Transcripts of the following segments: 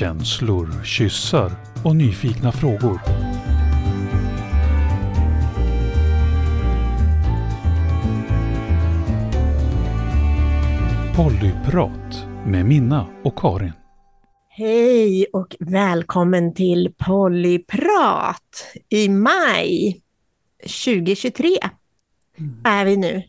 Känslor, kyssar och nyfikna frågor. Pollyprat med Minna och Karin. Hej och välkommen till Pollyprat i maj 2023 är vi nu.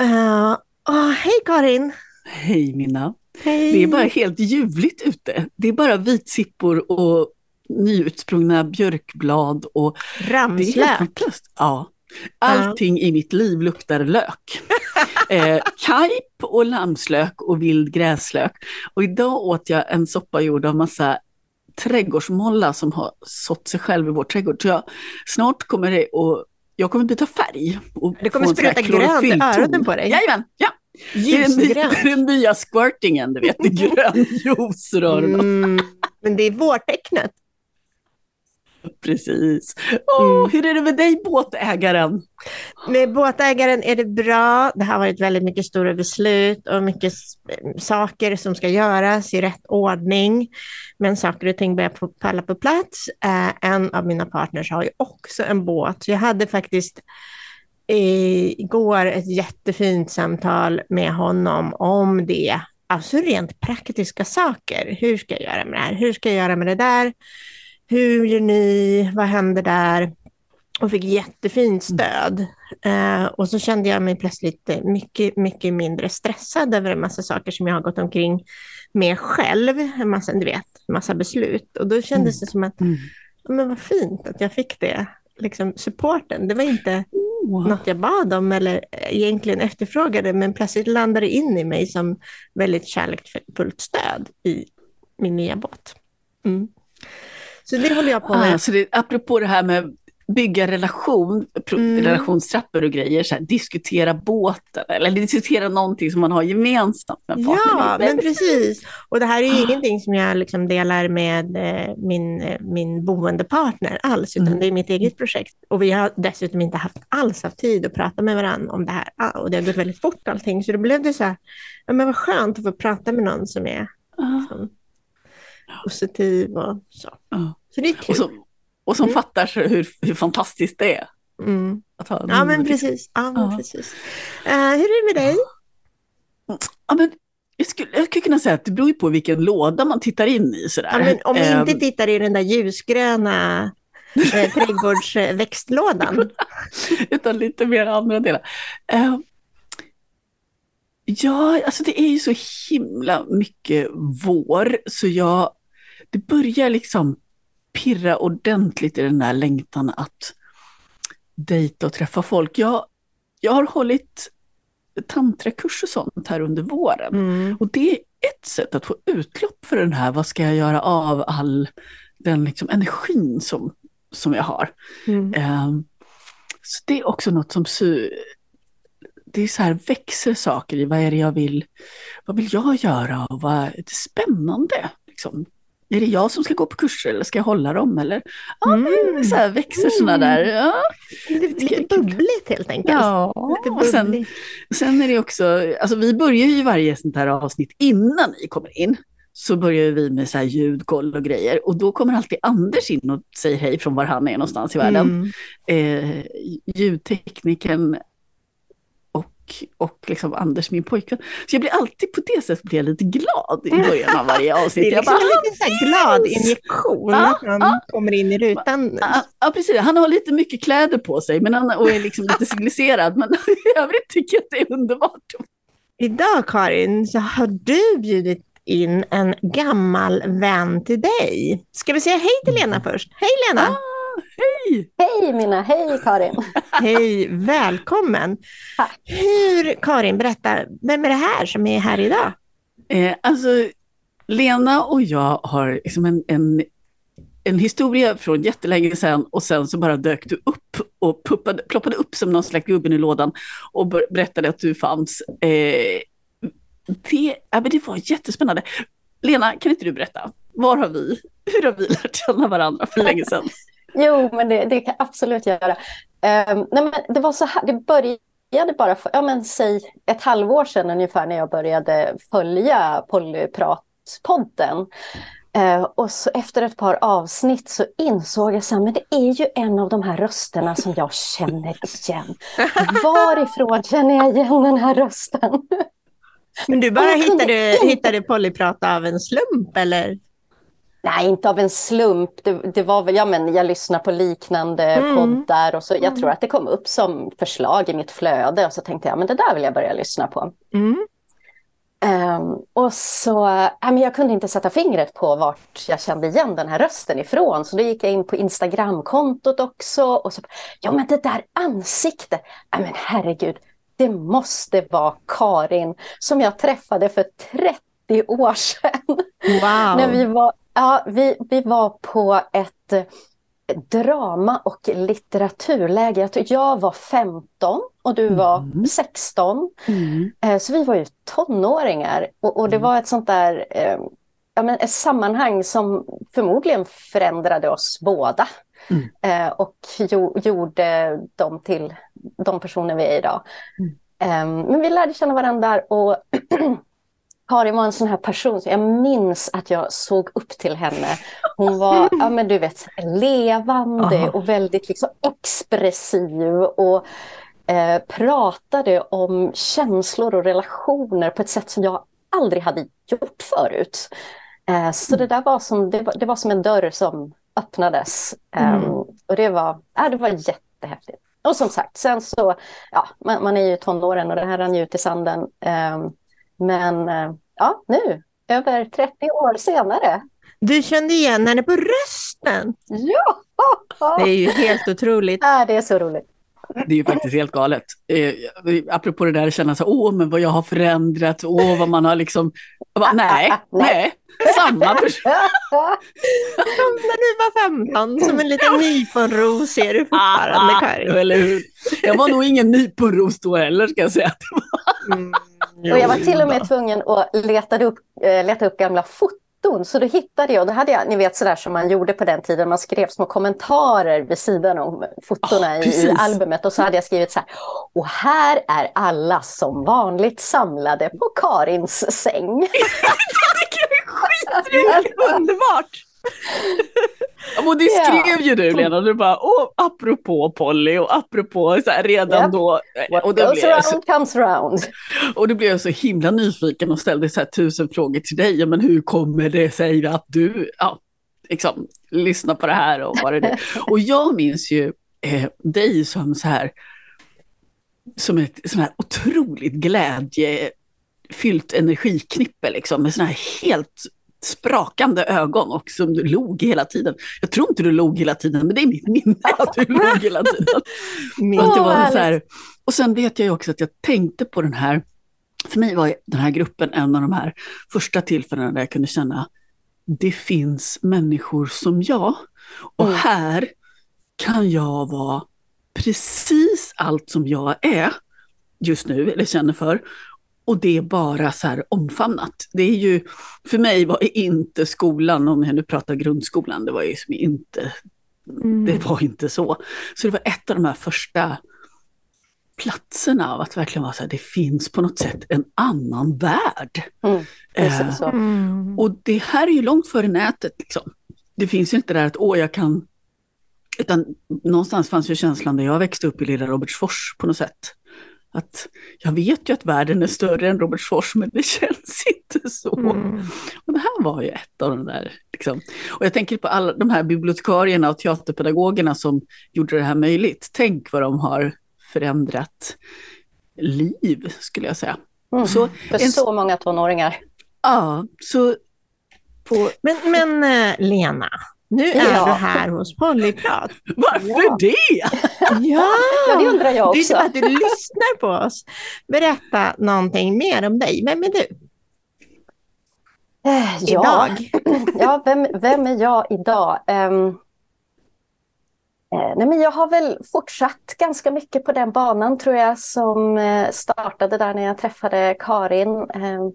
Uh, oh, hej Karin! Hej Minna! Hej. Det är bara helt ljuvligt ute. Det är bara vitsippor och nyutsprungna björkblad och Ramslök. Ja. Allting i mitt liv luktar lök. eh, kajp och lammslök och vild gräslök. Och idag åt jag en soppa gjord av massa trädgårdsmolla som har sått sig själv i vår trädgård. Så jag, snart kommer det och jag kommer byta färg. Och Det kommer spruta grönt i öronen på dig. Jajamän, ja. Ljusgrönt. det är den nya squirtingen, du vet, grön juice. Mm, men det är vårtecknet. Precis. Åh, Mm. Hur är det med dig båtägaren? Med båtägaren är det bra. Det har varit väldigt mycket stora beslut och mycket saker som ska göras i rätt ordning. Men saker och ting börjar falla på plats. Eh, en av mina partners har ju också en båt. Så jag hade faktiskt igår ett jättefint samtal med honom om det. Alltså rent praktiska saker. Hur ska jag göra med det här? Hur ska jag göra med det där? Hur gör ni? Vad händer där? och fick jättefint stöd. Eh, och så kände jag mig plötsligt mycket, mycket mindre stressad över en massa saker som jag har gått omkring med själv, en massa, du vet, massa beslut. Och då kändes det som att, Mm. men vad fint att jag fick det, liksom supporten. Det var inte Något jag bad om eller egentligen efterfrågade, men plötsligt landade det in i mig som väldigt kärleksfullt stöd i min nya båt. Mm. Så det håller jag på med. Ah, så det, apropå det här med bygga relation, Mm. relationstrappor och grejer, så här, diskutera båten eller diskutera någonting som man har gemensamt med en partner. Ja, men precis. Och det här är ju Ah. ingenting som jag liksom delar med eh, min, eh, min boendepartner alls, utan Mm. det är mitt eget projekt. Och vi har dessutom inte haft alls haft tid att prata med varandra om det här. Ah, Och det har gått väldigt fort allting, så det blev det så här, ja men vad skönt att få prata med någon som är Ah, liksom, positiv och så. Så det är kul. Och, som, Mm. fattar hur, hur fantastiskt det är. Mm. Att ha Ja, men precis. Ja, men Ja. precis. Eh, hur är det med dig? Ja, men jag, skulle, jag skulle kunna säga att det beror på vilken låda man tittar in i. Sådär. Ja, men om vi Ehm, inte tittar i den där ljusgröna eh, trädgårdsväxtlådan. utan lite mer andra delar. Eh, ja, alltså det är ju så himla mycket vår, så jag, det börjar liksom pirra ordentligt i den där längtan att dejta och träffa folk. Jag, jag har hållit tantrakurs och sånt här under våren. Mm. Och det är ett sätt att få utlopp för den här, vad ska jag göra av all den liksom energin som, som jag har. Mm. Ehm, Så det är också något som det är så här växer saker i vad är det jag vill, vad vill jag göra och vad är det spännande? Liksom. Är det jag som ska gå på kurser eller ska jag hålla dem? Eller, ja, Mm. så här växer sådana där. Ja, Lite, lite bubbligt helt enkelt. ja. Och sen, sen är det också, alltså vi börjar ju varje sånt här avsnitt innan ni kommer in. Så börjar vi med så här ljudkoll och grejer och då kommer alltid Anders in och säger hej från var han är någonstans i världen. Mm. eh, ljudteknikern och, liksom Anders, min pojkvän. Så jag blir alltid på det sättet blir jag lite glad i början av varje Det avsnitt. är jag liksom bara, så här glad injektion Ja, att han ja. kommer in i rutan. ja, ja, precis. Han har lite mycket kläder på sig men han, och är liksom lite civiliserad. Men i övrigt tycker jag att det är underbart. Idag Karin så har du bjudit in en gammal vän till dig. Ska vi säga hej till Lena först? Hej Lena! Hej! Hej Mina, hej Karin. Hej, välkommen! Tack. Hur, Karin, berätta, vem är det här som är här idag? Eh, alltså, Lena och jag har liksom en, en, en historia från jättelänge sedan och sen så bara dök du upp och puppade, ploppade upp som någon slags gubben i lådan och ber- berättade att du fanns. Eh, det, ja, men det var jättespännande. Lena, kan inte du berätta? Var har vi, hur har vi lärt känna varandra för länge sedan? Jo, men det, det kan jag absolut göra. Ehm, nej, men det var så här, det började bara för, ja men säg ett halvår sedan ungefär när jag började följa Polyprat podden. Eh, och så efter ett par avsnitt så insåg jag att det är ju en av de här rösterna som jag känner igen. Varifrån känner jag igen den här rösten? Men du bara hittade, inte... hittade Pollyprat av en slump eller? Nej, inte av en slump. Det, det, var väl, ja men jag lyssnar på liknande mm. poddar och så jag mm. tror att det kom upp som förslag i mitt flöde och så tänkte jag men det där vill jag börja lyssna på. Mm. Um, och så, äh, jag kunde inte sätta fingret på vart jag kände igen den här rösten ifrån. Så då gick jag in på Instagramkontot också. Och så, ja men det där ansiktet, äh, men herregud, det måste vara Karin som jag träffade för 30 år sedan. Wow. När vi, var, ja, vi, vi var på ett drama och litteraturläger. Jag var 15 och du var mm. 16. Mm. Eh, så vi var ju tonåringar och, och det mm. var ett sånt där eh, ja, men ett sammanhang som förmodligen förändrade oss båda. Mm. Eh, och jo, gjorde dem till de personer vi är idag. Eh, men vi lärde känna varandra och Karin var en sån här person, så jag minns att jag såg upp till henne. Hon var, ja men du vet, levande Aha. och väldigt liksom expressiv och eh, pratade om känslor och relationer på ett sätt som jag aldrig hade gjort förut. Eh, så mm. det där var som, det var, det var som en dörr som öppnades. Eh, mm. Och det var, ja, det var jättehäftigt. Och som sagt, sen så, ja, man, man är ju tonåren och det här rann ju ut i sanden. Ehm, men eh, ja, nu, över 30 år senare. Du kände igen henne på rösten? Ja! Det är ju helt otroligt. Ja, det är så roligt. Det är ju faktiskt helt galet. Eh, apropå det där att känna så åh men vad jag har förändrats, åh vad man har liksom, bara, nej, nej, samma person. När du var 15, som en liten nyponros är du fortfarande Karin. Eller hur? Jag var nog ingen nyponros då heller ska jag säga. Och jag var till och med tvungen att leta upp, äh, leta upp gamla foton. Så då hittade jag, då hade jag, ni vet sådär som man gjorde på den tiden, man skrev små kommentarer vid sidan om fotona oh, i, i, albumet. Och så hade jag skrivit så här, och här är alla som vanligt samlade på Karins säng. det är skitroligt, underbart! Och det skrev ju du Lena, du bara, åh, apropå Polly och apropå så här, redan yep. då. What och goes around så, comes around. Och då blev jag så himla nyfiken och ställde så här tusen frågor till dig. Men hur kommer det sig att du ja, liksom, lyssnar på det här och vad det är? och jag minns ju eh, dig som så här, som ett sån här otroligt glädjefyllt energiknippe liksom med såna här helt sprakande ögon och som du log hela tiden. Jag tror inte du log hela tiden, men det är mitt minne att du log hela tiden. och, det var så här, och sen vet jag också att jag tänkte på den här, för mig var den här gruppen en av de här första tillfällena där jag kunde känna, det finns människor som jag. Och mm. här kan jag vara precis allt som jag är just nu, eller känner för. Och det är bara så här omfamnat. Det är ju, för mig var inte skolan, om jag nu pratar grundskolan, det var ju som inte, mm. det var inte så. Så det var ett av de här första platserna av att verkligen vara så här, det finns på något sätt en annan värld. Mm, eh, mm. Och det här är ju långt före nätet. Liksom. Det finns ju inte där att, åh, jag kan... Utan någonstans fanns ju känslan där jag växte upp i lilla Robertsfors på något sätt att jag vet ju att världen är större än Robertsfors, men det känns inte så. Mm. Och det här var ju ett av de där, liksom. Och jag tänker på alla de här bibliotekarierna och teaterpedagogerna som gjorde det här möjligt. Tänk vad de har förändrat liv, skulle jag säga. Mm. Så, För en... så många tonåringar. Ja, så på... Men, men uh, Lena, nu är ja. du här hos Pollyprat. Varför ja. det? Ja. ja, det undrar jag också. Det är att du lyssnar på oss. Berätta någonting mer om dig. Vem är du? Eh, ja. Idag? ja, vem, vem är jag idag? Um, nej, men jag har väl fortsatt ganska mycket på den banan tror jag som eh, startade där när jag träffade Karin. Um,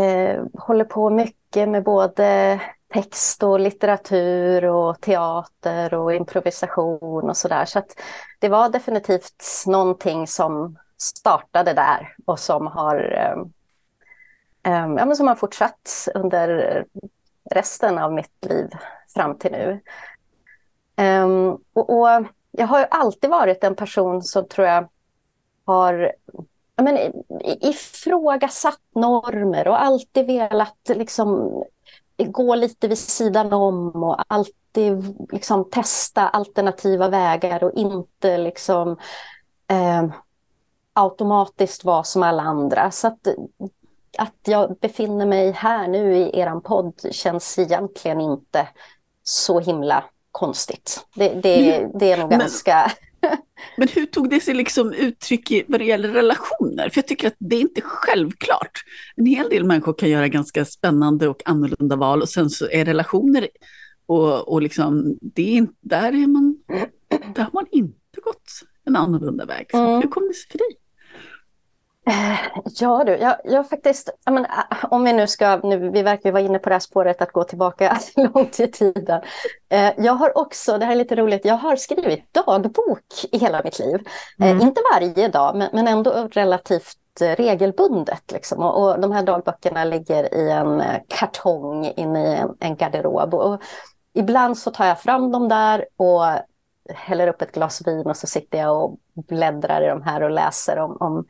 uh, håller på mycket med både text och litteratur och teater och improvisation och sådär. Så att det var definitivt någonting som startade där och som har eh, eh, ja, men som har fortsatt under resten av mitt liv fram till nu. Ehm, och, och, jag har alltid varit en person som tror jag har jag men, ifrågasatt normer och alltid velat liksom, gå lite vid sidan om och alltid liksom, testa alternativa vägar och inte liksom, eh, automatiskt vara som alla andra. Så att, att jag befinner mig här nu i er podd känns egentligen inte så himla konstigt. Det, det, det är nog men, ganska... men hur tog det sig liksom uttryck i, vad det gäller relationer? För jag tycker att det är inte självklart. En hel del människor kan göra ganska spännande och annorlunda val och sen så är relationer och, och liksom, det är, där, är man, där har man inte gått en annorlunda väg. Mm. Hur kom det sig för dig? Eh, ja du, jag, jag faktiskt, jag men, eh, om vi nu ska, nu, vi verkar vara inne på det här spåret att gå tillbaka långt i tiden. Eh, jag har också, det här är lite roligt, jag har skrivit dagbok i hela mitt liv. Mm. Inte varje dag, men, men ändå relativt regelbundet. Liksom. Och, och, de här dagböckerna ligger i en kartong inne i en, en garderob. Och ibland så tar jag fram dem där och häller upp ett glas vin och så sitter jag och bläddrar i de här och läser om, om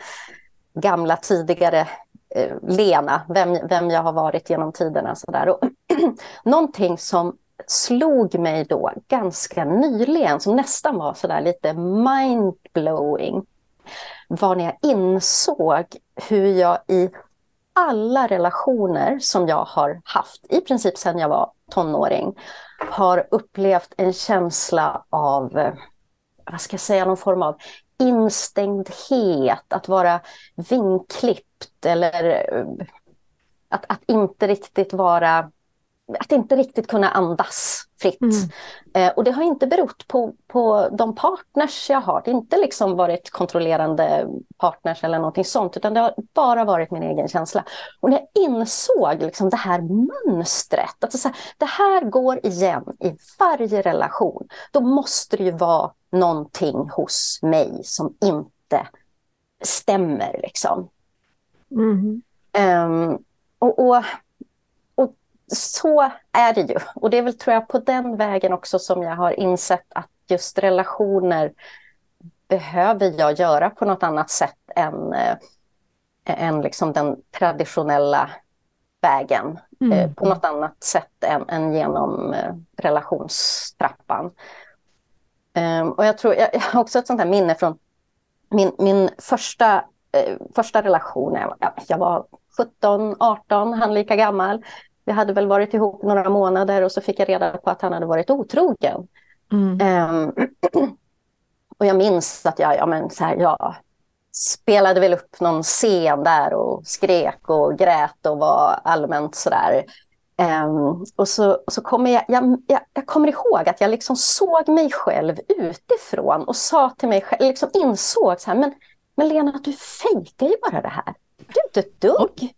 gamla tidigare eh, Lena, vem, vem jag har varit genom tiderna. Så där. Och någonting som slog mig då ganska nyligen, som nästan var så där lite mindblowing, var när jag insåg hur jag i alla relationer som jag har haft, i princip sedan jag var tonåring, har upplevt en känsla av, eh, vad ska jag säga, någon form av instängdhet, att vara vinklippt eller eh, att, att inte riktigt vara att inte riktigt kunna andas fritt. Mm. Eh, och det har inte berott på, på de partners jag har. Det har inte liksom varit kontrollerande partners eller någonting sånt, utan det har bara varit min egen känsla. Och när jag insåg liksom det här mönstret, att så här, det här går igen i varje relation, då måste det ju vara någonting hos mig som inte stämmer. Liksom. Mm. Um, och, och, så är det ju. Och det är väl tror jag på den vägen också som jag har insett att just relationer behöver jag göra på något annat sätt än, äh, än liksom den traditionella vägen. Mm. Äh, på något annat sätt än, än genom äh, relationstrappan. Um, och jag tror, jag, jag, har också ett sånt här minne från min, min första, eh, första relation. Jag, jag var 17, 18, han lika gammal. Vi hade väl varit ihop några månader och så fick jag reda på att han hade varit otrogen. Mm. Um, och jag minns att jag, ja, men så här, jag spelade väl upp någon scen där och skrek och grät och var allmänt sådär Um, och så, så kommer jag, jag, jag, jag, kommer ihåg att jag liksom såg mig själv utifrån och sa till mig själv, liksom insåg så här, men, men Lena, du fejkar ju bara det här. Du är inte ett dugg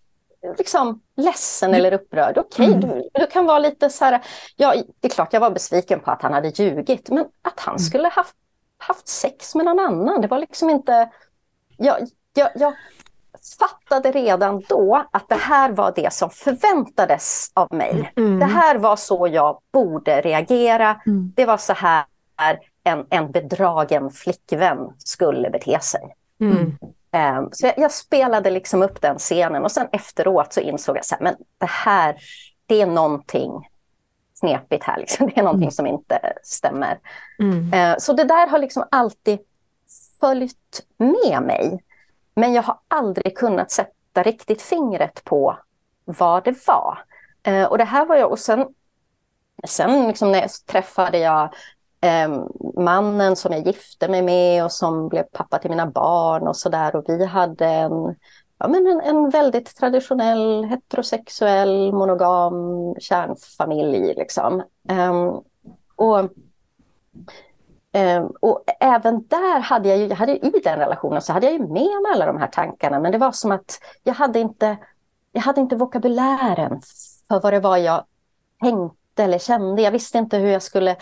liksom, ledsen eller upprörd. Okej, okay, mm. du, du, kan vara lite så här, ja, det är klart jag var besviken på att han hade ljugit, men att han mm. skulle haft, haft sex med någon annan, det var liksom inte... Jag, jag, jag fattade redan då att det här var det som förväntades av mig. Mm. Det här var så jag borde reagera. Mm. Det var så här en, en bedragen flickvän skulle bete sig. Mm. Um, så jag, jag, spelade liksom upp den scenen och sen efteråt så insåg jag att det här, det är någonting knepigt här. Liksom. Det är någonting mm. som inte stämmer. Uh, så det där har liksom alltid följt med mig. Men jag har aldrig kunnat sätta riktigt fingret på vad det var. Eh, och det här var jag, och sen, sen liksom när jag träffade jag eh, mannen som jag gifte mig med och som blev pappa till mina barn och sådär. Och vi hade en, ja, men en, en väldigt traditionell heterosexuell monogam kärnfamilj. Liksom. Eh, och Um, och även där hade jag ju, jag hade i den relationen så hade jag ju med mig alla de här tankarna, men det var som att jag hade inte, jag hade inte vokabulären för vad det var jag tänkte eller kände. Jag visste inte hur jag skulle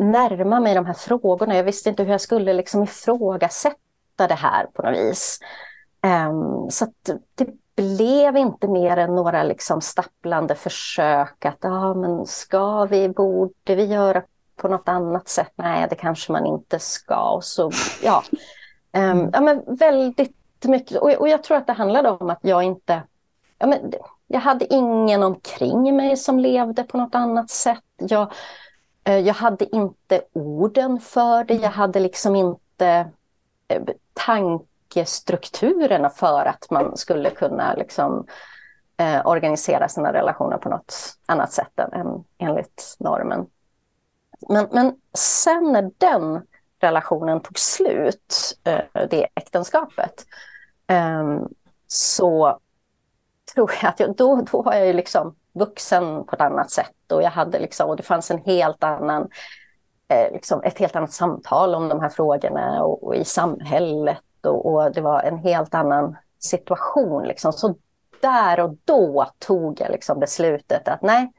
närma mig de här frågorna. Jag visste inte hur jag skulle liksom ifrågasätta det här på något vis. Um, så det blev inte mer än några liksom stapplande försök att, ja men ska vi, borde vi göra på något annat sätt? Nej, det kanske man inte ska. Och så, ja. Um, ja men väldigt mycket, och, och jag tror att det handlade om att jag inte, ja men jag hade ingen omkring mig som levde på något annat sätt. Jag, jag hade inte orden för det, jag hade liksom inte eh, tankestrukturerna för att man skulle kunna liksom, eh, organisera sina relationer på något annat sätt än enligt normen. Men, men sen när den relationen tog slut, eh, det äktenskapet, eh, så tror jag att jag, då, då var jag ju liksom vuxen på ett annat sätt och jag hade liksom, och det fanns en helt annan eh, liksom ett helt annat samtal om de här frågorna och, och i samhället och, och, det var en helt annan situation. Liksom. Så där och då tog jag liksom beslutet att nej,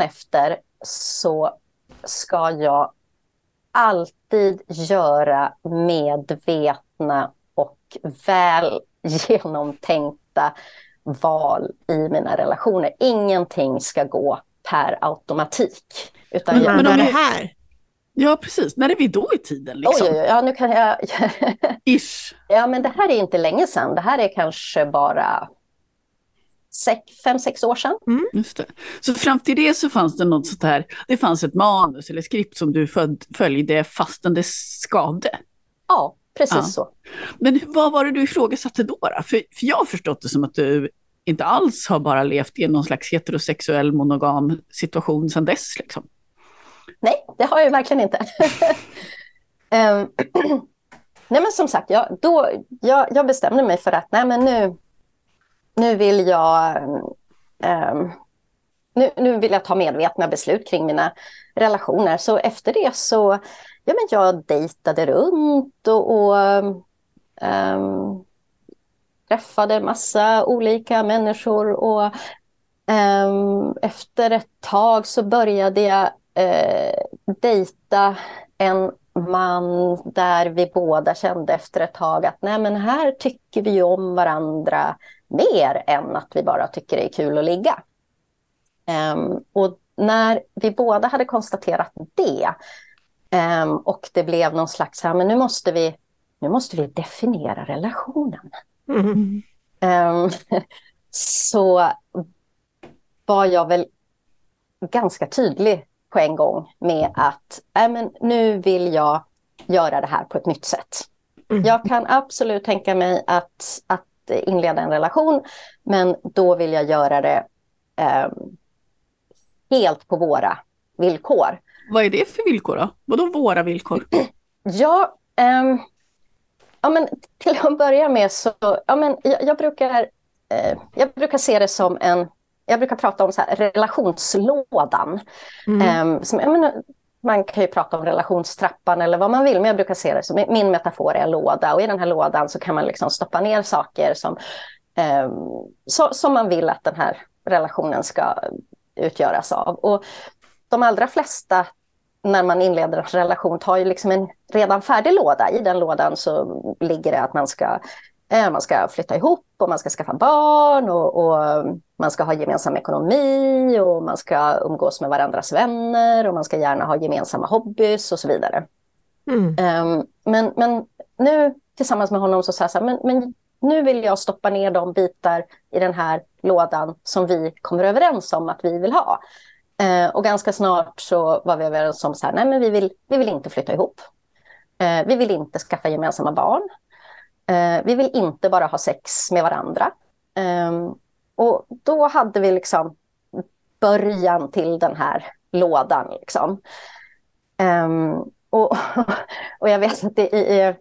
efter så ska jag alltid göra medvetna och väl genomtänkta val i mina relationer. Ingenting ska gå per automatik. Utan men, jag, men om det här? Ja, precis. När är vi då i tiden? Liksom? Oj, oj, oj, ja, nu kan jag... Ish. Ja, men det här är inte länge sedan. Det här är kanske bara sex, fem, sex år sedan. Mm. Just det. Så fram till det så fanns det något sånt här, det fanns ett manus eller skript som du följde fastän det skavde? Ja, precis ja. så. Men vad var det du ifrågasatte då? då? För, för jag har förstått det som att du inte alls har bara levt i någon slags heterosexuell monogam situation sedan dess. Liksom. Nej, det har jag verkligen inte. um, nej men som sagt, jag, då, jag, jag, bestämde mig för att nej men nu, nu vill jag um, nu, nu vill jag ta medvetna beslut kring mina relationer. Så efter det så ja, men jag dejtade runt och, och um, träffade massa olika människor. Och um, efter ett tag så började jag uh, dejta en man där vi båda kände efter ett tag att nej men här tycker vi om varandra mer än att vi bara tycker det är kul att ligga. Um, och när vi båda hade konstaterat det um, och det blev någon slags, här, men nu måste vi, nu måste vi definiera relationen. Mm. Um, så var jag väl ganska tydlig på en gång med att äh, men nu vill jag göra det här på ett nytt sätt. Mm. Jag kan absolut tänka mig att, att inleda en relation, men då vill jag göra det um, helt på våra villkor. Vad är det för villkor då? Vadå våra villkor? Ja, um, ja men till att börja med så, ja men jag, jag brukar, uh, jag brukar se det som en, jag brukar prata om så här, relationslådan. Mm. Um, som, menar, man kan ju prata om relationstrappan eller vad man vill, men jag brukar se det som min metafor är en låda och i den här lådan så kan man liksom stoppa ner saker som, um, så, som man vill att den här relationen ska utgöras av. Och de allra flesta när man inleder en relation tar ju liksom en redan färdig låda. I den lådan så ligger det att man ska, eh, man ska flytta ihop och man ska skaffa barn och, och, man ska ha gemensam ekonomi och man ska umgås med varandras vänner och man ska gärna ha gemensamma hobbys och så vidare. Mm. Um, men, men nu tillsammans med honom så sa jag så här, men, men nu vill jag stoppa ner de bitar i den här lådan som vi kommer överens om att vi vill ha. Eh, och ganska snart så var vi överens om så här, nej men vi vill, vi vill inte flytta ihop. Eh, vi vill inte skaffa gemensamma barn. Eh, vi vill inte bara ha sex med varandra. Ehm, och då hade vi liksom början till den här lådan. Liksom. Ehm, och, och jag vet att det i,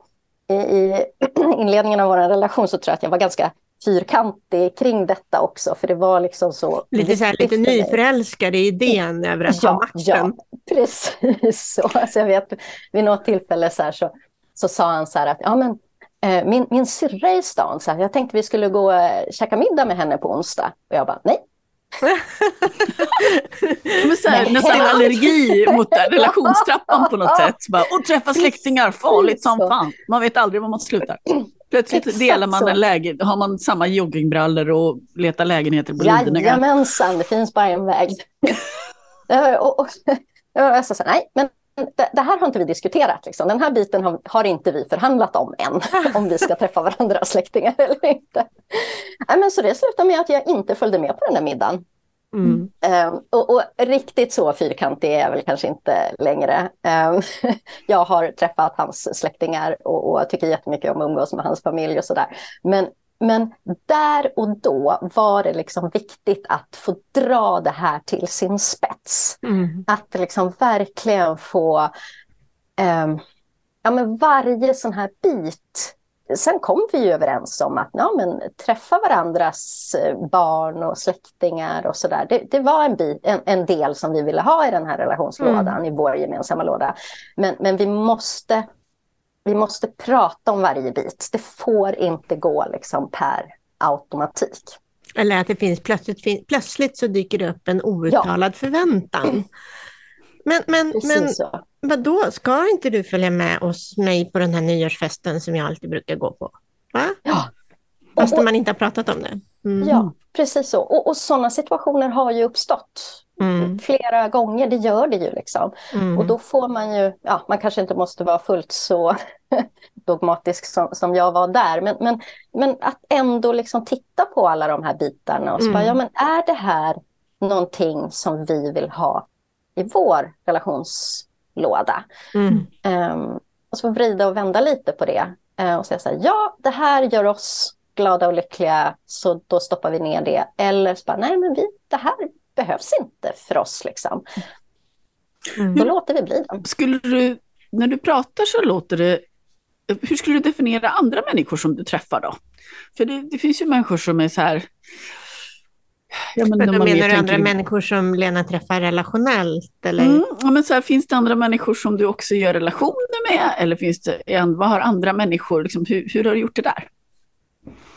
i, i inledningen av vår relation så tror jag att jag var ganska fyrkantig kring detta också, för det var liksom så... Lite, så här, lite nyförälskad i idén över att ja, ha makten. Ja, precis så. Alltså jag vet, vid något tillfälle så, här, så, så sa han så här att ja, men, eh, min, min syrra är i stan, så här, jag tänkte vi skulle gå och eh, käka middag med henne på onsdag. Och jag bara, nej, Men så här, nästan allergi mot relationstrappan på något sätt. Bara, och träffa släktingar, farligt som fan. Man vet aldrig var man slutar. Plötsligt Exakt delar man en lägenhet, har man samma joggingbrallor och letar lägenheter på Lidingö. Jajamensan, det finns bara en väg. Eh, och, och, jag sa så här, nej, men det, det här har inte vi diskuterat. Liksom. Den här biten har, har inte vi förhandlat om än, om vi ska träffa varandras släktingar eller inte. Nej, men så det slutade med att jag inte följde med på den där middagen. Mm. Um, och, och riktigt så fyrkantig är jag väl kanske inte längre. Um, jag har träffat hans släktingar och, och tycker jättemycket om att umgås med hans familj och sådär. Men, men där och då var det liksom viktigt att få dra det här till sin spets. Mm. Att liksom verkligen få um, ja, men varje sån här bit sen kom vi ju överens om att ja, men, träffa varandras eh, barn och släktingar och sådär. Det, det var en, bit, en, en, del som vi ville ha i den här relationslådan, mm. i vår gemensamma låda. Men, men vi, måste, vi måste prata om varje bit. Det får inte gå liksom per automatik. Eller att det finns plötsligt, plötsligt så dyker det upp en outtalad ja. förväntan. Men, men, men så. vadå, ska inte du följa med oss, mig på den här nyårsfesten som jag alltid brukar gå på? Va? Ja. Fast man inte har pratat om det. Mm. Ja, precis så. Och, och sådana situationer har ju uppstått mm. flera gånger. Det gör det ju liksom. Mm. Och då får man ju, ja, man kanske inte måste vara fullt så dogmatisk som, som jag var där. Men, men, men att ändå liksom titta på alla de här bitarna och så bara, ja men är det här någonting som vi vill ha i vår relationslåda. Mm. Um, och så vrida och vända lite på det uh, och säga så här, ja, det här gör oss glada och lyckliga, så då stoppar vi ner det. Eller så bara, nej men vi, det här behövs inte för oss liksom. Mm. Då låter vi bli det. Skulle du, när du pratar så låter det, hur skulle du definiera andra människor som du träffar då? För det, det finns ju människor som är så här, Ja, men, men då menar du andra människor som Lena träffar relationellt? Eller? Mm, ja, men så här, finns det andra människor som du också gör relationer med? Eller finns det, vad har andra människor, liksom, hur, hur har du gjort det där?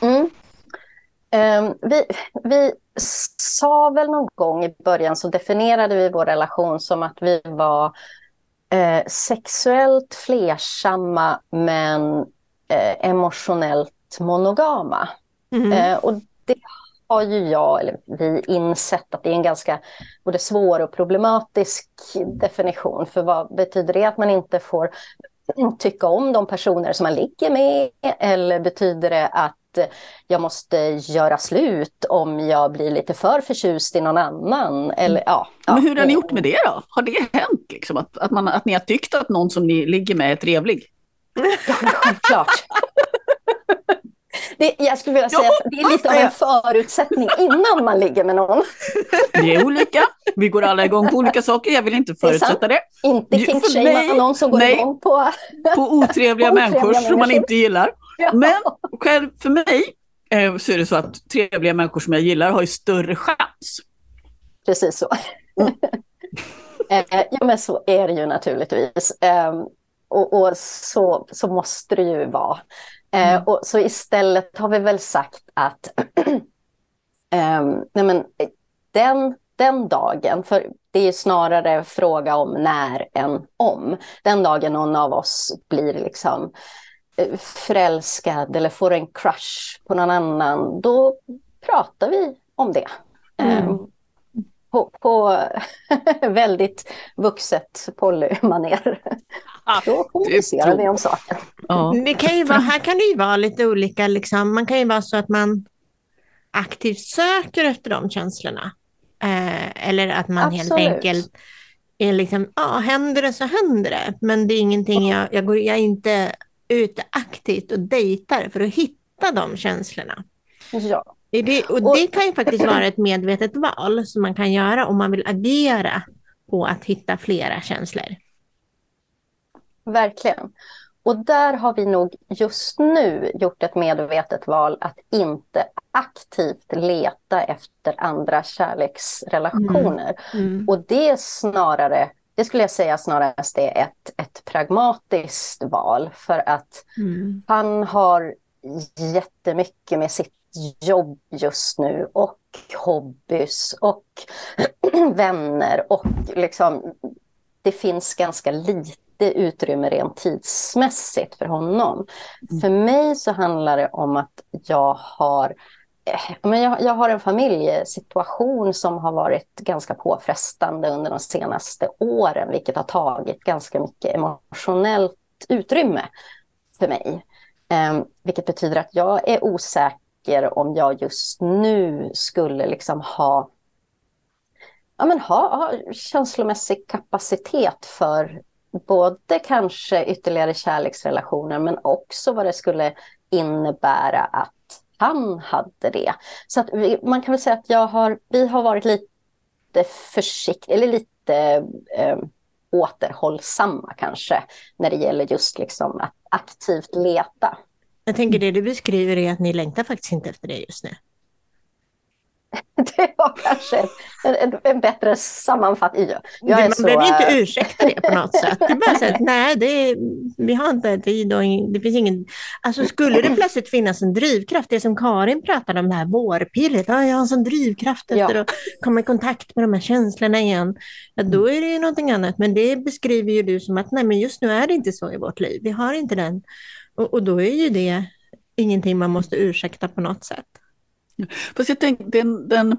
Mm. Um, vi, vi sa väl någon gång i början så definierade vi vår relation som att vi var eh, sexuellt flersamma men eh, emotionellt monogama. Mm. Eh, och det har ju jag, eller vi, insett att det är en ganska både svår och problematisk definition. För vad betyder det att man inte får tycka om de personer som man ligger med? Eller betyder det att jag måste göra slut om jag blir lite för förtjust i någon annan? Eller, ja, ja. Men hur har ni gjort med det då? Har det hänt? Liksom, att, att, man, att ni har tyckt att någon som ni ligger med är trevlig? Ja, självklart. Det, jag skulle vilja säga att det är lite av en förutsättning innan man ligger med någon. Det är olika. Vi går alla igång på olika saker. Jag vill inte förutsätta det. det. Inte kinkshamea någon som går nej, igång på... på otrevliga på människor, människor som man inte gillar. Ja. Men själv för mig eh, så är det så att trevliga människor som jag gillar har ju större chans. Precis så. Mm. eh, ja men så är det ju naturligtvis. Eh, och, och så, så måste det ju vara. Eh, Mm. och så istället har vi väl sagt att ehm, nej men, den, den dagen, för det är snarare fråga om när än om. Den dagen någon av oss blir liksom eh, förälskad eller får en crush på någon annan, då pratar vi om det. Mm. På, på väldigt vuxet polymaner. Då kommunicerar vi om saken. Ja. Det kan ju vara, här kan det ju vara lite olika, liksom. man kan ju vara så att man aktivt söker efter de känslorna. Eh, eller att man Absolut. helt enkelt är liksom, ja händer det så händer det. Men det är ingenting, jag, jag, går, jag är inte ute aktivt och dejtar för att hitta de känslorna. Ja. Det, och det kan ju faktiskt vara ett medvetet val som man kan göra om man vill agera på att hitta flera känslor. Verkligen. Och där har vi nog just nu gjort ett medvetet val att inte aktivt leta efter andra kärleksrelationer. Mm. Och det är snarare, det skulle jag säga snarast är ett, ett pragmatiskt val för att Mm. han har jättemycket med sitt jobb just nu och hobbys och vänner och liksom det finns ganska lite utrymme rent tidsmässigt för honom. Mm. För mig så handlar det om att jag har eh, men jag, jag har en familjesituation som har varit ganska påfrestande under de senaste åren, vilket har tagit ganska mycket emotionellt utrymme för mig. Eh, vilket betyder att jag är osäker om jag just nu skulle liksom ha ja, men ha, ha känslomässig kapacitet för både kanske ytterligare kärleksrelationer men också vad det skulle innebära att han hade det. Så att vi, man kan väl säga att jag har, vi har varit lite försiktiga, eller lite eh, återhållsamma kanske, när det gäller just liksom att aktivt leta. Jag tänker det du beskriver är att ni längtar faktiskt inte efter det just nu. det var kanske en, en, en bättre sammanfattning. Jag man så, behöver inte eh, ursäkta det på något sätt. Det är bara så att nej, det vi har inte tid och det finns ingen... Alltså skulle det plötsligt finnas en drivkraft, det som Karin pratade om, det här vårpirret, ja, jag har en sån drivkraft efter ja. att komma i kontakt med de här känslorna igen, ja, då är det ju någonting annat. Men det beskriver ju du som att nej, men just nu är det inte så i vårt liv. Vi har inte den. Och, och då är ju det ingenting man måste ursäkta på något sätt. Fast jag tänker, den, den,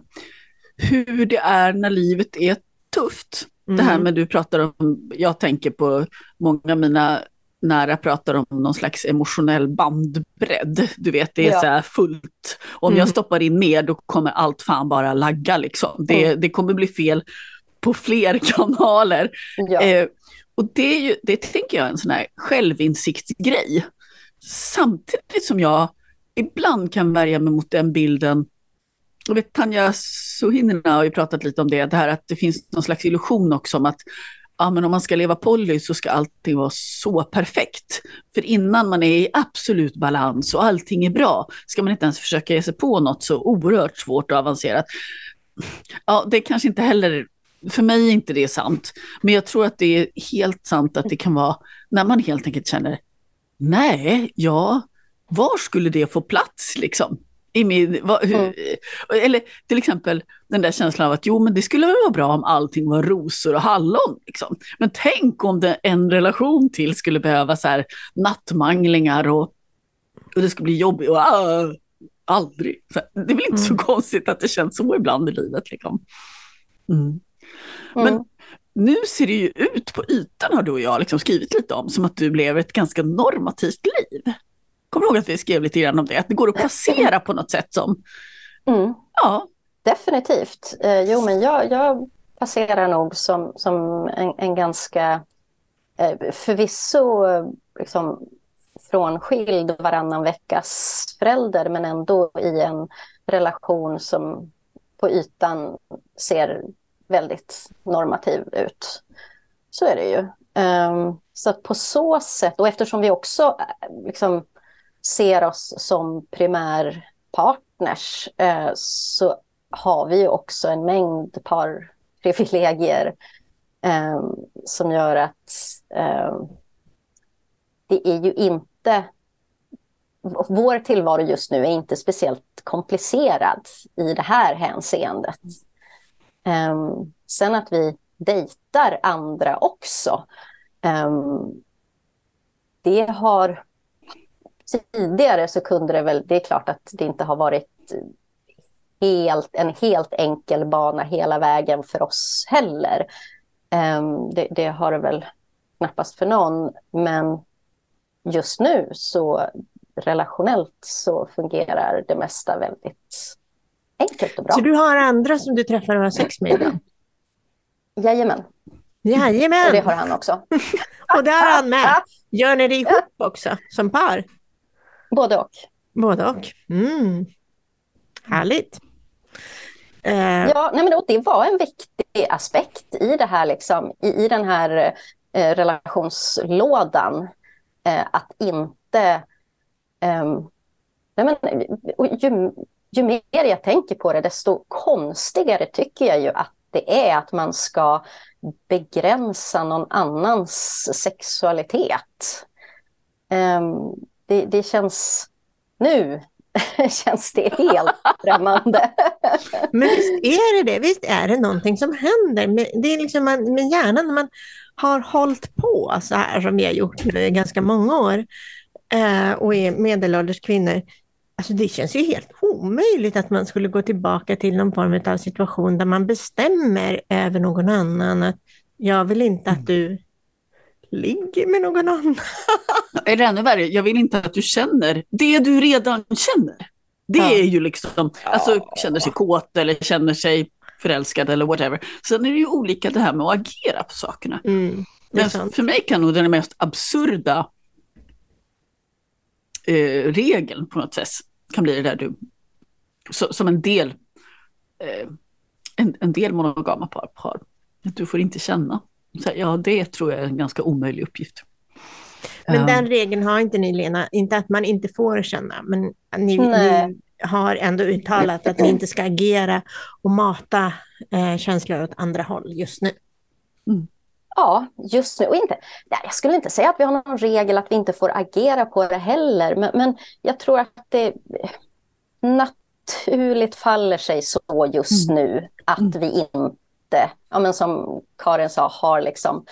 hur det är när livet är tufft. Mm. Det här mm. med du pratar om, jag tänker på många av mina nära pratar om någon slags emotionell bandbredd. Du vet, det är ja. så här fullt. Om mm. jag stoppar in mer då kommer allt fan bara lagga liksom. Det, mm. det kommer bli fel på fler kanaler. Ja. Eh, och det är ju, det tänker jag är en sån här självinsiktsgrej. Samtidigt som jag ibland kan värja mig mot den bilden. Jag vet, Tanja Sohinina har ju pratat lite om det, det här att det finns någon slags illusion också om att ja, men om man ska leva poly så ska allting vara så perfekt. För innan man är i absolut balans och allting är bra ska man inte ens försöka ge sig på något så oerhört svårt och avancerat. Ja, det är kanske inte heller, för mig är inte det sant. Men jag tror att det är helt sant att det kan vara när man helt enkelt känner nej, ja, var skulle det få plats liksom? I min, vad, hur, mm. Eller till exempel den där känslan av att jo men det skulle väl vara bra om allting var rosor och hallon. Liksom. Men tänk om det, en relation till skulle behöva så här, nattmanglingar och, och det skulle bli jobbigt. Och, uh, aldrig. Så, det är väl inte mm. så konstigt att det känns så ibland i livet. Liksom. Mm. Men mm. Nu ser det ju ut på ytan har du och jag liksom skrivit lite om som att du lever ett ganska normativt liv. Kommer du ihåg att vi skrev lite grann om det? Att det går att placera på något sätt som... Mm. Ja. Definitivt. Eh, jo, men jag, jag passerar nog som, som en, en ganska eh, förvisso liksom, frånskild varannan veckas förälder men ändå i en relation som på ytan ser väldigt normativ ut. Så är det ju. Um, så att på så sätt, och eftersom vi också eh, liksom, ser oss som primärpartners eh, så har vi också en mängd parprivilegier eh, som gör att ehm, det är ju inte vår tillvaro just nu är inte speciellt komplicerad i det här hänseendet. Um, sen att vi dejtar andra också. Um, det har tidigare så kunde det väl, det är klart att det inte har varit helt, en helt enkel bana hela vägen för oss heller. Um, det, det, har det väl knappast för någon, men just nu så relationellt så fungerar det mesta väldigt enkelt och bra. Så du har andra som du träffar och har sex med ibland? Jajamän. Jajamän. Och det har han också. och det har han med. Gör ni det ihop också som par? Både och. Både och. Mm. Härligt. Uh, ja, nej men det var en viktig aspekt i det här, liksom, i, i den här eh, relationslådan. Eh, att inte... Um, nej men, ju, ju mer jag tänker på det, desto konstigare tycker jag ju att det är att man ska begränsa någon annans sexualitet. Um, det, det känns nu känns det helt främmande. Men visst är det det, visst är det någonting som händer. Det är liksom man, med hjärnan när man har hållit på så här som vi har gjort nu i ganska många år eh, och är medelålders kvinnor. Alltså det känns ju helt omöjligt att man skulle gå tillbaka till någon form av situation där man bestämmer över någon annan att jag vill inte att du ligger med någon annan. Är det ännu värre? Jag vill inte att du känner det du redan känner. Det ja. är ju liksom, alltså känner sig kåt eller känner sig förälskad eller whatever. Sen är det ju olika det här med att agera på sakerna. Mm, Men för mig kan nog den mest absurda eh, regeln på något sätt kan bli det där du, så, som en del, eh, en, en del monogama par har. Att du får inte känna. Så, ja, det tror jag är en ganska omöjlig uppgift. Men um, den regeln har inte ni Lena, inte att man inte får känna, men ni, ni har ändå uttalat att ni inte ska agera och mata eh, känslor åt andra håll just nu. Mm. Ja, just nu. Och inte, jag skulle inte säga att vi har någon regel att vi inte får agera på det heller, men, men jag tror att det naturligt faller sig så just mm. nu att mm. vi inte, ja, men som Karin sa, har liksom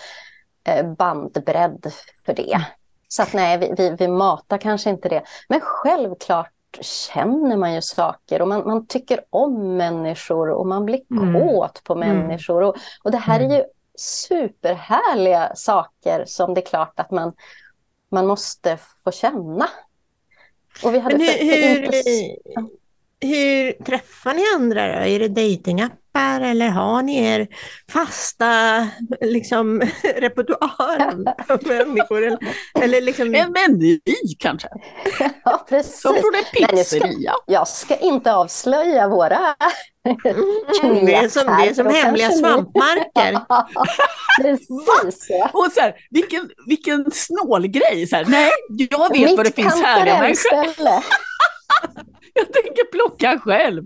eh, bandbredd för det. Mm. Så att nej, vi, vi, vi matar kanske inte det. Men självklart känner man ju saker och man, man tycker om människor och man blir mm. kåt på mm. människor. Och, och det här är ju superhärliga saker som det är klart att man, man måste få känna. Och vi hade hur, för inte... hur, hur träffar ni andra då? Är det dejtingappar eller har ni er fasta liksom, repertoar av människor? Eller, eller liksom... En meny kanske? Ja, precis. Som från en pizzeria. Jag ska inte avslöja våra Mm, det är som, det är som hemliga svampmarker. Precis. Och så här, vilken, vilken snål grej. Så här, nej, jag vet Mitt vad det finns människor. Jag tänker plocka själv.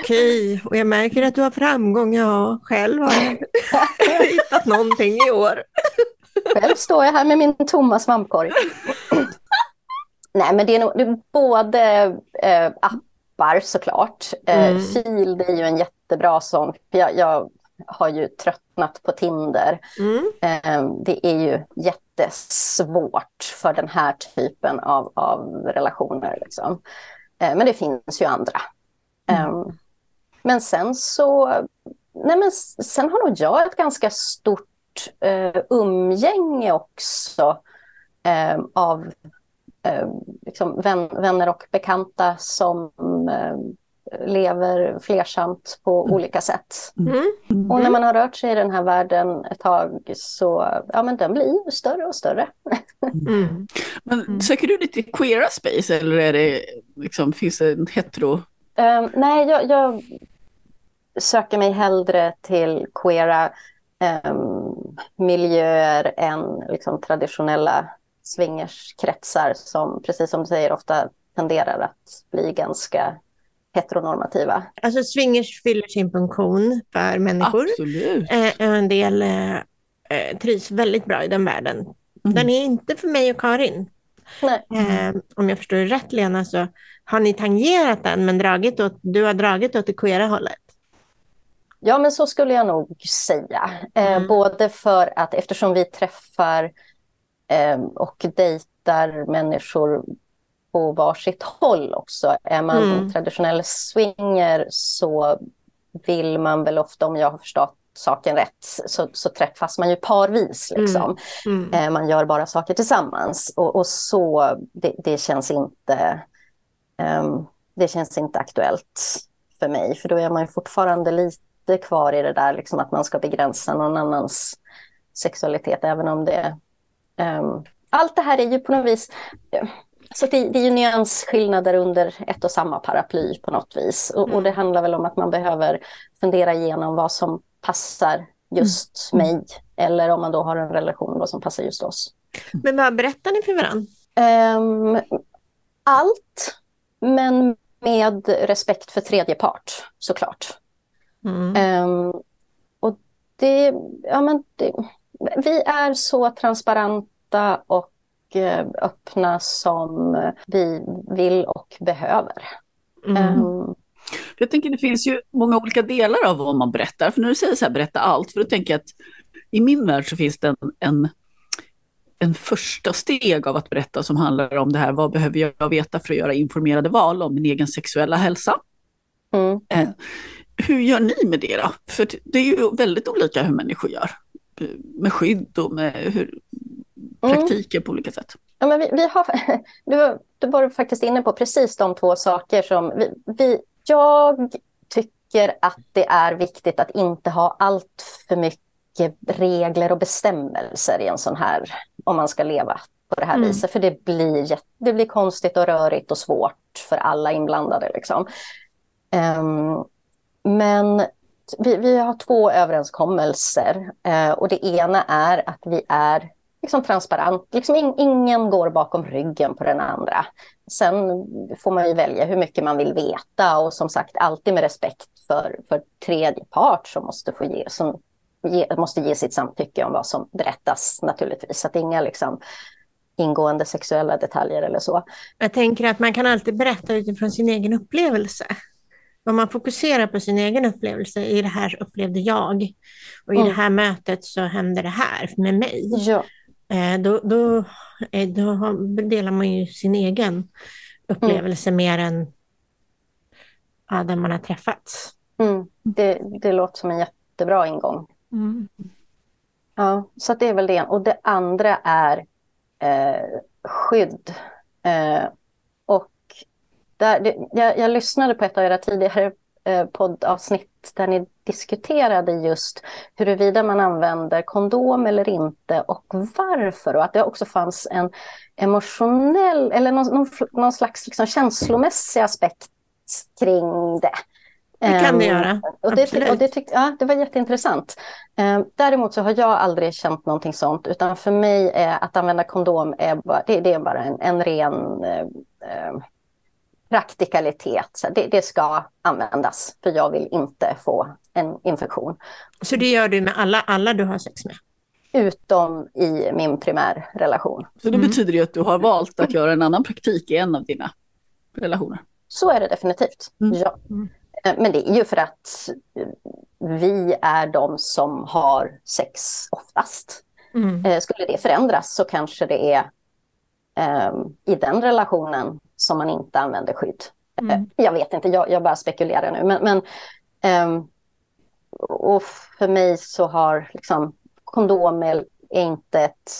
Okej, och jag märker att du har framgång. Ja, själv har jag hittat någonting i år. Själv står jag här med min tomma svampkorg. Nej, men det är nog det är både äh, appar såklart. Eh, mm. Fil, det är ju en jättebra sån. Jag, jag har ju tröttnat på Tinder. Mm. Eh, det är ju jättesvårt för den här typen av, av relationer. Liksom. Eh, men det finns ju andra. Mm. Um, men sen så, nej men sen har nog jag ett ganska stort uh, umgänge också uh, av uh, liksom vän, vänner och bekanta som lever flersamt på mm. olika sätt. Mm. Mm. Och när man har rört sig i den här världen ett tag så ja, men den blir större och större. Mm. Men mm. söker du lite queera space eller är det, liksom, finns det en hetero? Um, nej, jag, jag, söker mig hellre till queera um, miljöer än liksom, traditionella swingerskretsar som, precis som du säger, ofta tenderar att bli ganska heteronormativa. Alltså swingers fyller sin funktion för människor. Absolut. Eh, en del eh, eh, trivs väldigt bra i den världen. Mm. Den är inte för mig och Karin. Eh, om jag förstår det rätt Lena så har ni tangerat den men dragit åt, du har dragit åt det queera hållet. Ja men så skulle jag nog säga. Eh, mm. Både för att eftersom vi träffar eh, och dejtar människor på varsitt håll också. Är man mm. traditionell swinger så vill man väl ofta, om jag har förstått saken rätt, så, så träffas man ju parvis. Mm. Liksom. Mm. Mm. man gör bara saker tillsammans och, och så, det, det, känns inte, det känns inte aktuellt för mig, för då är man fortfarande lite kvar i det där liksom, att man ska begränsa någon annans sexualitet, även om det... Um, allt det här är ju på något vis så det, det, är ju nyansskillnader under ett och samma paraply på något vis. Och, och, det mm. handlar väl om att man behöver fundera igenom vad som passar just mm. mig. Eller om man då har en relation, vad som passar just oss. Men vad berättar ni för varandra? Um, allt, men med respekt för tredje part såklart. Mm. Um, och det, ja men det, vi är så transparenta och eh, öppna som vi vill och behöver. Mm. Um, Jag tänker det finns ju många olika delar av vad man berättar. För när du säger så här, berätta allt, för då tänker jag att i min värld så finns det en, en, en första steg av att berätta som handlar om det här, vad behöver jag veta för att göra informerade val om min egen sexuella hälsa? mm. Eh, hur gör ni med det då? För det är ju väldigt olika hur människor gör. Eh, Med skydd och med hur, Mm. praktiker på olika sätt. Ja, men vi, vi har, du, var- du var faktiskt inne på precis de två saker som vi, vi... Jag tycker att det är viktigt att inte ha allt för mycket regler och bestämmelser i en sån här, om man ska leva på det här Mm. viset. För det blir, det blir konstigt och rörigt och svårt för alla inblandade. Liksom. Ehm, men vi, vi har två överenskommelser eh, och det ena är att vi är liksom transparent. Liksom in, ingen går bakom ryggen på den andra. Sen får man ju välja hur mycket man vill veta och som sagt alltid med respekt för, för tredje part som måste få ge, som ge, måste ge sitt samtycke om vad som berättas naturligtvis. Så att inga liksom ingående sexuella detaljer eller så. Jag tänker att man kan alltid berätta utifrån sin egen upplevelse. Om man fokuserar på sin egen upplevelse, i det här upplevde jag och i Mm. det här mötet så hände det här med mig. Ja, Eh, Då, då, eh, då delar man ju sin egen upplevelse mer än ja, den man har träffats. mm, det, det låter som en jättebra ingång. Ja, så att det är väl det. Och det andra är eh, skydd. Eh, och där, det, jag, jag lyssnade på ett av era tidigare eh, poddavsnitt där ni diskuterade just huruvida man använder kondom eller inte och varför. Och att det också fanns en emotionell eller någon, någon, någon slags liksom känslomässig aspekt kring det. Det kan det Ehm, göra. och det, Absolut. och det, tyck, ja, det var jätteintressant. Eh, däremot så har jag aldrig känt någonting sånt, utan för mig är att använda kondom är bara, det, det är bara en, en ren eh, eh, praktikalitet. Så det, det ska användas, för jag vill inte få en infektion. Så det gör du med alla, alla du har sex med? Utom i min primärrelation. Så det Mm. betyder ju att du har valt att göra en annan praktik i en av dina relationer. Så är det definitivt. Mm. Ja. Mm. Eh, Men det är ju för att eh, vi är de som har sex oftast. Mm. Eh, Skulle det förändras så kanske det är ehm, i den relationen som man inte använder skydd. Mm. Jag vet inte, jag, jag bara spekulerar nu. Men, men, ehm, och för mig så har liksom, kondom är inte ett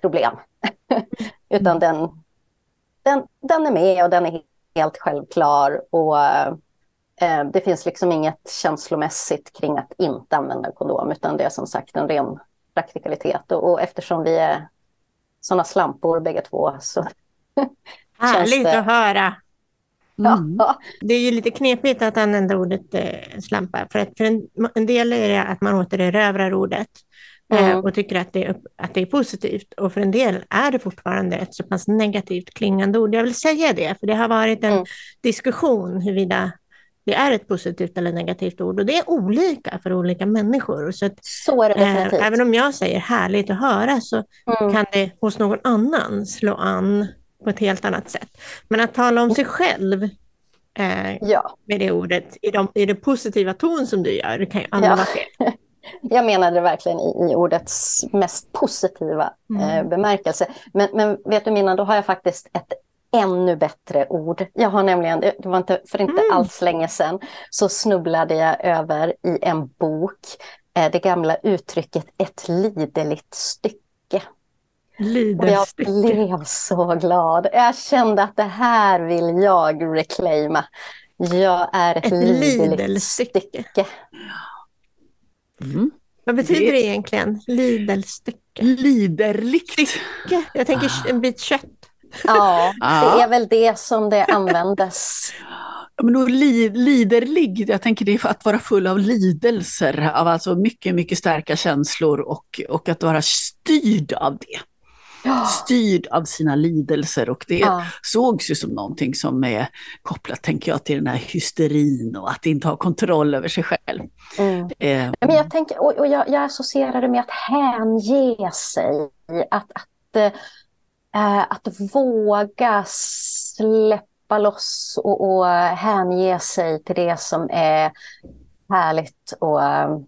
problem. Utan den, den, den är med och den är helt självklar. Och det finns liksom inget känslomässigt kring att inte använda kondom. Utan det är som sagt en ren praktikalitet. Och, och eftersom vi är sådana slampor bägge två så Härligt det- att höra. Mm. ja, Det är ju lite knepigt att använda ordet eh, slampa. För, att för en, en del är det att man återerövrar ordet eh, Mm. och tycker att det, är, att det är positivt. Och för en del är det fortfarande ett så pass negativt klingande ord. Jag vill säga det, för det har varit en Mm. diskussion huruvida det är ett positivt eller negativt ord. Och det är olika för olika människor. Så att, så är det eh, definitivt. även om jag säger härligt att höra så Mm. kan det hos någon annan slå an på ett helt annat sätt. Men att tala om sig själv eh, Ja, med det ordet i, de, i det positiva ton som du gör, det kan ju aldrig Ja. vara fel. jag menade det verkligen i, i ordets mest positiva Mm. eh, bemärkelse. Men, men vet du Minna, då har jag faktiskt ett ännu bättre ord. Jag har nämligen, det var inte för inte Mm. alls länge sedan, så snubblade jag över i en bok eh, det gamla uttrycket ett liderligt stycke. Och jag blev så glad. Jag kände att det här vill jag reclaima. Jag är ett, Ett liderligt lidelstycke. stycke. Mm. Vad betyder Det- det egentligen? Lidelstycke? Liderligt. Jag tänker en bit kött. Ja, det är väl det som det användes. Men då li, liderlig, jag tänker det är att vara full av lidelser, av alltså mycket, mycket starka känslor och, och att vara styrd av det. Ja. Styrd av sina lidelser och det Ja. sågs ju som någonting som är kopplat, tänker jag, till den här hysterin och att inte ha kontroll över sig själv. Mm. Eh, Men jag, tänker, och, och jag, jag associerar det med att hänge sig. Att, att, eh, Eh, att våga släppa loss och, och hänge sig till det som är härligt och eh,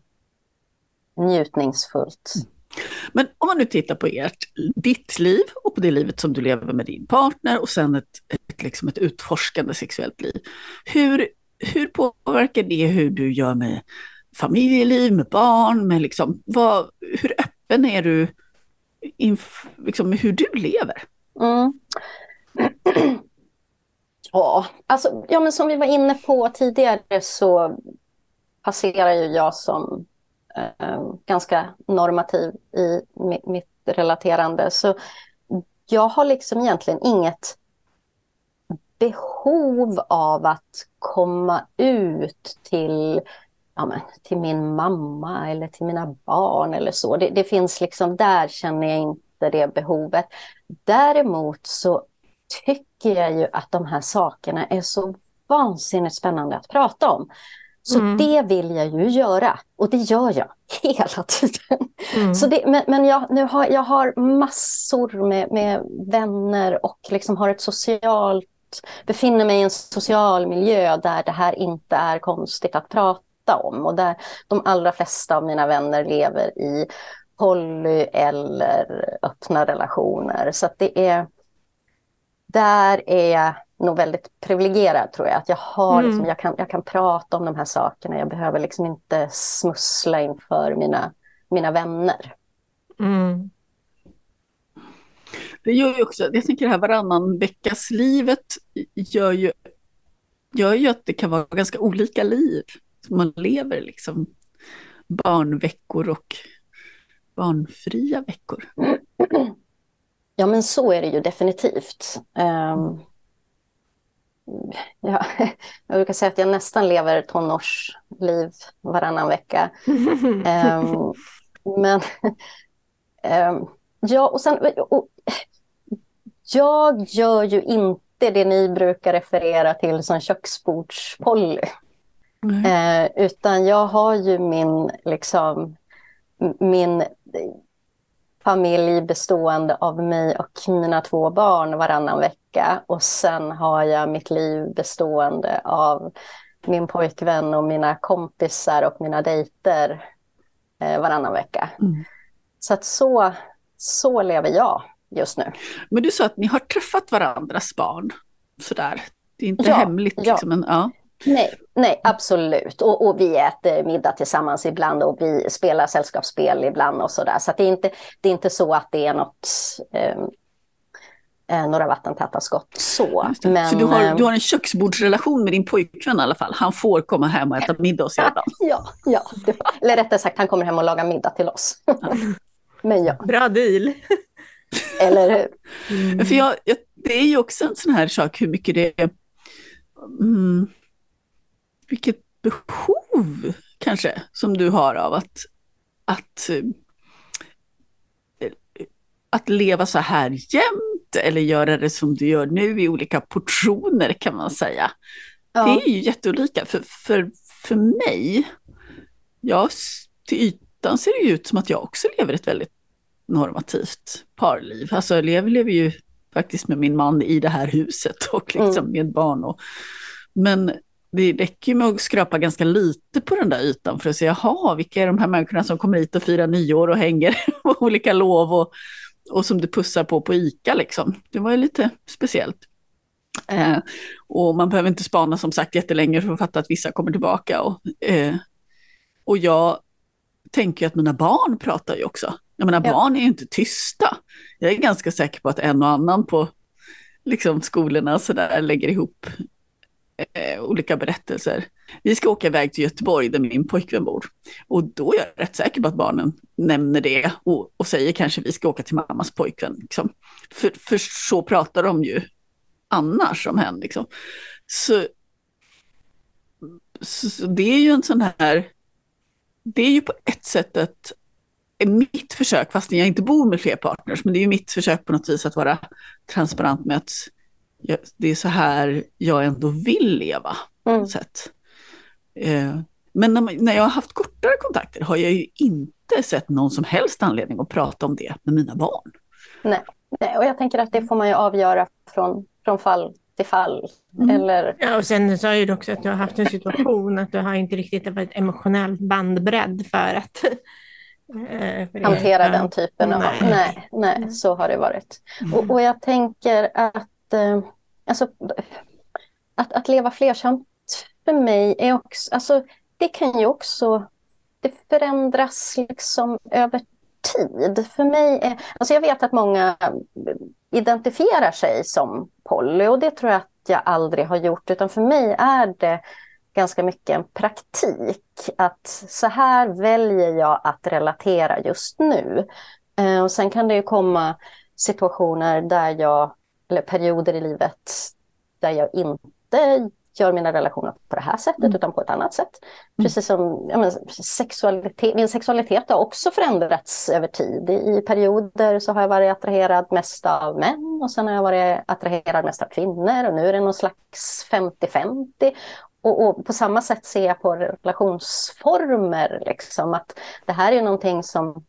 njutningsfullt. Mm. Men om man nu tittar på ert, ditt liv och på det livet som du lever med din partner och sen ett, ett, liksom ett utforskande sexuellt liv. Hur, hur påverkar det hur du gör med familjeliv, med barn, med liksom, vad, hur öppen är du inf, liksom, hur du lever? Mm. ja, alltså, ja, men som vi var inne på tidigare så passerar ju jag som eh, ganska normativ i mitt relaterande. Så jag har liksom egentligen inget behov av att komma ut till, ja men, till min mamma eller till mina barn eller så. Det, det finns liksom, där känner jag inte det behovet. Däremot så tycker jag ju att de här sakerna är så vansinnigt spännande att prata om. Så mm. det vill jag ju göra och det gör jag hela tiden. Mm. Så det, men men jag, nu har, jag har massor med, med vänner och liksom har ett socialt, befinner mig i en social miljö där det här inte är konstigt att prata om och där de allra flesta av mina vänner lever i poly eller öppna relationer. Så att det är, där är jag nog väldigt privilegierad tror jag. Att jag, har, mm. liksom, jag, kan, jag kan prata om de här sakerna. Jag behöver liksom inte smussla inför mina, mina vänner. Mm. Det gör ju också, jag tänker det här varannan veckas livet gör ju, gör ju att det kan vara ganska olika liv. Man lever liksom barnveckor och barnfria veckor. Ja men så är det ju definitivt. Um, ja, jag brukar säga att jag nästan lever tonårsliv varannan vecka. um, men um, ja, och sen... Och, jag gör ju inte det ni brukar referera till som köksbordspolly. Mm. Uh, utan jag har ju min, liksom, min familj bestående av mig och mina två barn varannan vecka. Och sen har jag mitt liv bestående av min pojkvän och mina kompisar och mina dejter eh, varannan vecka. Mm. Så att så, så lever jag just nu. Men du sa att ni har träffat varandras barn sådär. Det är inte ja, hemligt liksom. Ja. Men, ja. Nej, nej absolut. Och, och, vi äter middag tillsammans ibland och vi spelar sällskapsspel ibland och sådär. Så, så det, är inte, det är inte så att det är något, eh, några vattentäta skott så. Men, så du har, ehm, du har en köksbordsrelation med din pojkvän i alla fall? Han får komma hem och äta middag hos er ibland? ja, ja det, eller rättare sagt han kommer hem och lagar middag till oss. men ja. Bra deal. eller hur? Mm. För jag, jag, det är ju också en sån här sak hur mycket det är mm, vilket behov kanske som du har av att, att, eh, att leva så här jämt eller göra det som du gör nu i olika portioner kan man säga. Ja. Det är ju jätteolika. För, för, för mig, jag, till ytan ser det ut som att jag också lever ett väldigt normativt parliv. Alltså jag lever ju faktiskt med min man i det här huset och liksom mm. med barn. Och, men det räcker med att skrapa ganska lite på den där ytan för att se, jaha, vilka är de här människorna som kommer hit och firar nyår och hänger på olika lov och, och som du pussar på på ICA liksom. Det var ju lite speciellt. Eh, och man behöver inte spana som sagt jättelänge för att fatta att vissa kommer tillbaka. Och, eh, och jag tänker att mina barn pratar ju också. Jag menar, ja. barn är ju inte tysta. Jag är ganska säker på att en och annan på liksom, skolorna så där lägger ihop eh, olika berättelser. Vi ska åka iväg till Göteborg där min pojkvän bor. Och då är jag rätt säker på att barnen nämner det och, och säger kanske vi ska åka till mammas pojkvän. Liksom. För, för så pratar de ju annars om henne. Liksom. Så, så, så, det är ju en sån här, det är ju på ett sätt ett, mitt försök, fast jag inte bor med fler partners, men det är ju mitt försök på något vis att vara transparent med att det är så här jag ändå vill leva. Mm. Sätt. Eh, men när, när, jag har haft kortare kontakter har jag ju inte sett någon som helst anledning att prata om det med mina barn. Nej. Nej, och jag tänker att det får man ju avgöra från, från fall till fall. Mm. Eller... Ja, och sen sa ju du också att du har haft en situation att du har inte riktigt varit emotionell bandbredd för att eh, hantera den typen av... Nej, nej, nej mm. så har det varit. Mm. Och, och, jag tänker att, Eh, alltså, att, att leva flersamt för mig är också, alltså, det kan ju också, det förändras liksom över tid. För mig är, alltså jag vet att många identifierar sig som poly och det tror jag att jag aldrig har gjort, utan för mig är det ganska mycket en praktik. Att så här väljer jag att relatera just nu. Eh, och sen kan det ju komma situationer där jag, eller perioder i livet där jag inte gör mina relationer på det här sättet mm. utan på ett annat sätt. Mm. Precis som ja, men, sexualitet, min sexualitet har också förändrats över tid. I, perioder så har jag varit attraherad mest av män och sen har jag varit attraherad mest av kvinnor och nu är det någon slags 50-50. Och, och, på samma sätt ser jag på relationsformer, liksom, att det här är någonting som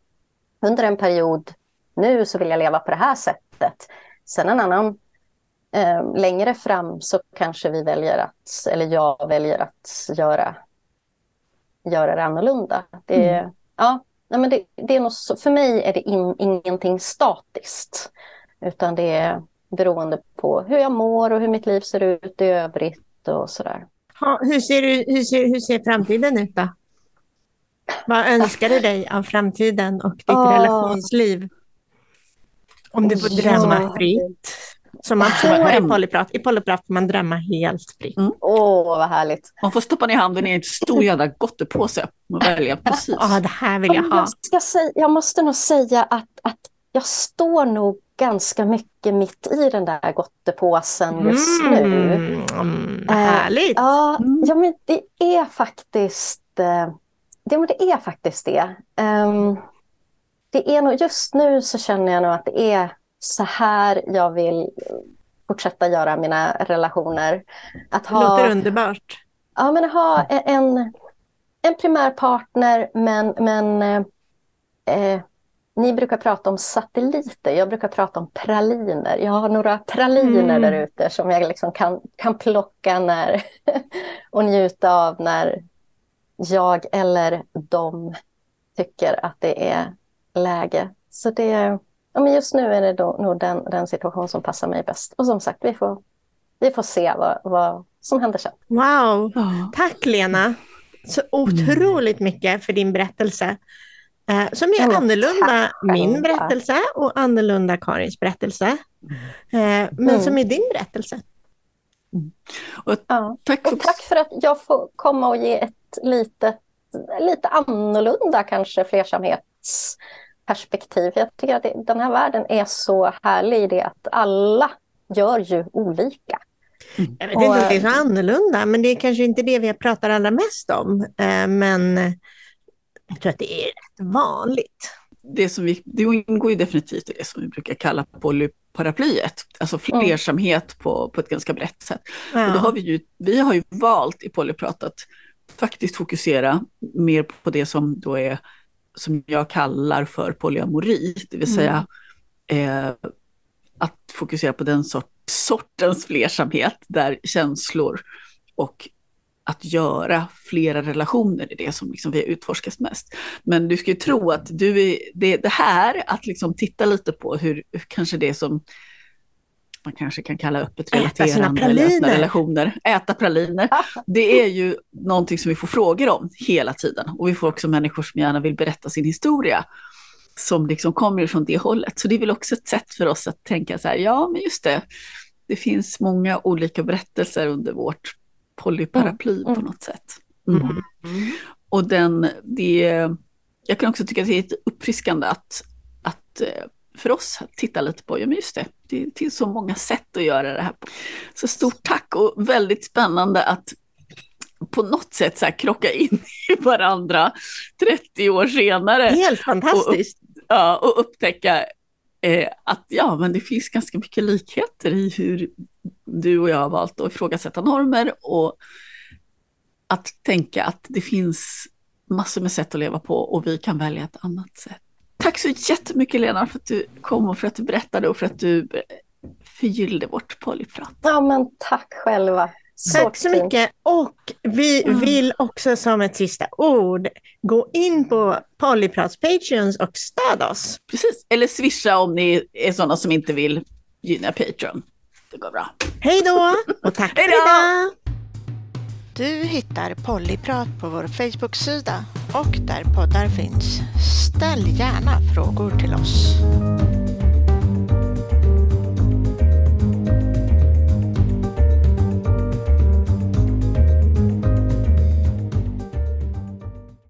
under en period, nu så vill jag leva på det här sättet. Sen en annan eh, längre fram så kanske vi väljer att, eller jag väljer att göra, göra det annorlunda. Det, mm. ja, men det, det är nog så, för mig är det in, ingenting statiskt, utan det är beroende på hur jag mår och hur mitt liv ser ut i övrigt och sådär. Ja, hur, ser du, hur, ser, hur ser framtiden ut då? Vad önskar du dig av framtiden och ditt oh. relationsliv? Om du får drömma fritt. Som man får i polyprat. I polyprat får man drömma helt fritt. Mm. Åh, mm. oh, vad härligt. Man får stoppa ner handen i en stor jävla gottepåse och välja precis. Ja, oh, det här vill jag ha. Jag, ska säga, jag måste nog säga att, att jag står nog ganska mycket mitt i den där gottepåsen just mm. nu. Mm, härligt! Eh, ja, mm. ja, men det är faktiskt eh, det, det är faktiskt det. Um, det är nog, just nu så känner jag nog att det är så här jag vill fortsätta göra mina relationer. Att ha, låter underbart. Ja, men ha en, en primär partner men, men eh, ni brukar prata om satelliter, jag brukar prata om praliner. Jag har några praliner mm. där ute som jag liksom kan, kan plocka när, och njuta av när jag eller de tycker att det är läge. Så det, ja, men just nu är det då, nog den, den situation som passar mig bäst. Och som sagt, vi får, vi får se vad, vad som händer sen. Wow, tack Lena! Så otroligt mycket för din berättelse. Eh, som är annorlunda min berättelse och annorlunda Karins berättelse. Eh, men mm. som är din berättelse. Mm. Och, ja. tack, för... och tack för att jag får komma och ge ett litet, lite annorlunda kanske flersamhetsperspektiv. Jag tycker att det, den här världen är så härlig i det att alla gör ju olika. Mm. Jag vet inte om det är så annorlunda, men det är kanske inte det vi pratar allra mest om. Eh, men jag tror att det är rätt vanligt. Det, som vi, det ingår ju definitivt i det som vi brukar kalla polyparaplyet, alltså flersamhet mm. på, på ett ganska brett sätt. Ja. Och då har vi, ju, vi har ju valt i Polyprat att faktiskt fokusera mer på det som då är, som jag kallar för polyamori, det vill säga mm. eh, att fokusera på den sort, sortens flersamhet där känslor och att göra flera relationer är det som liksom vi har utforskat mest. Men du ska ju tro att du är, det, det här, att liksom titta lite på hur, hur kanske det som man kanske kan kalla öppet relaterande eller öppna relationer, äta praliner. Det är ju någonting som vi får frågor om hela tiden. Och vi får också människor som gärna vill berätta sin historia som liksom kommer från det hållet. Så det är väl också ett sätt för oss att tänka så här, ja men just det, det finns många olika berättelser under vårt polyparaply mm. på något sätt. Mm. Mm. Och den, det, jag kan också tycka att det är ett uppfriskande att, att eh, för oss titta lite på, ja men just det, det finns så många sätt att göra det här på. Så stort tack och väldigt spännande att på något sätt så här krocka in i varandra 30 år senare. Helt fantastiskt. Och, ja, och upptäcka eh, att ja, men det finns ganska mycket likheter i hur du och jag har valt att ifrågasätta normer och att tänka att det finns massor med sätt att leva på och vi kan välja ett annat sätt. Tack så jättemycket Lena för att du kom och för att du berättade och för att du förgyllde vårt polyprat. Ja, men tack själva. Så Tack så mycket. Och vi mm. vill också som ett sista ord gå in på Polyprats Patreons och stöd oss. Precis, eller swisha om ni är sådana som inte vill gynna Patreon. Det går bra. Hej då och tack för idag! Du hittar Pollyprat på vår Facebook-sida och där poddar finns. Ställ gärna frågor till oss.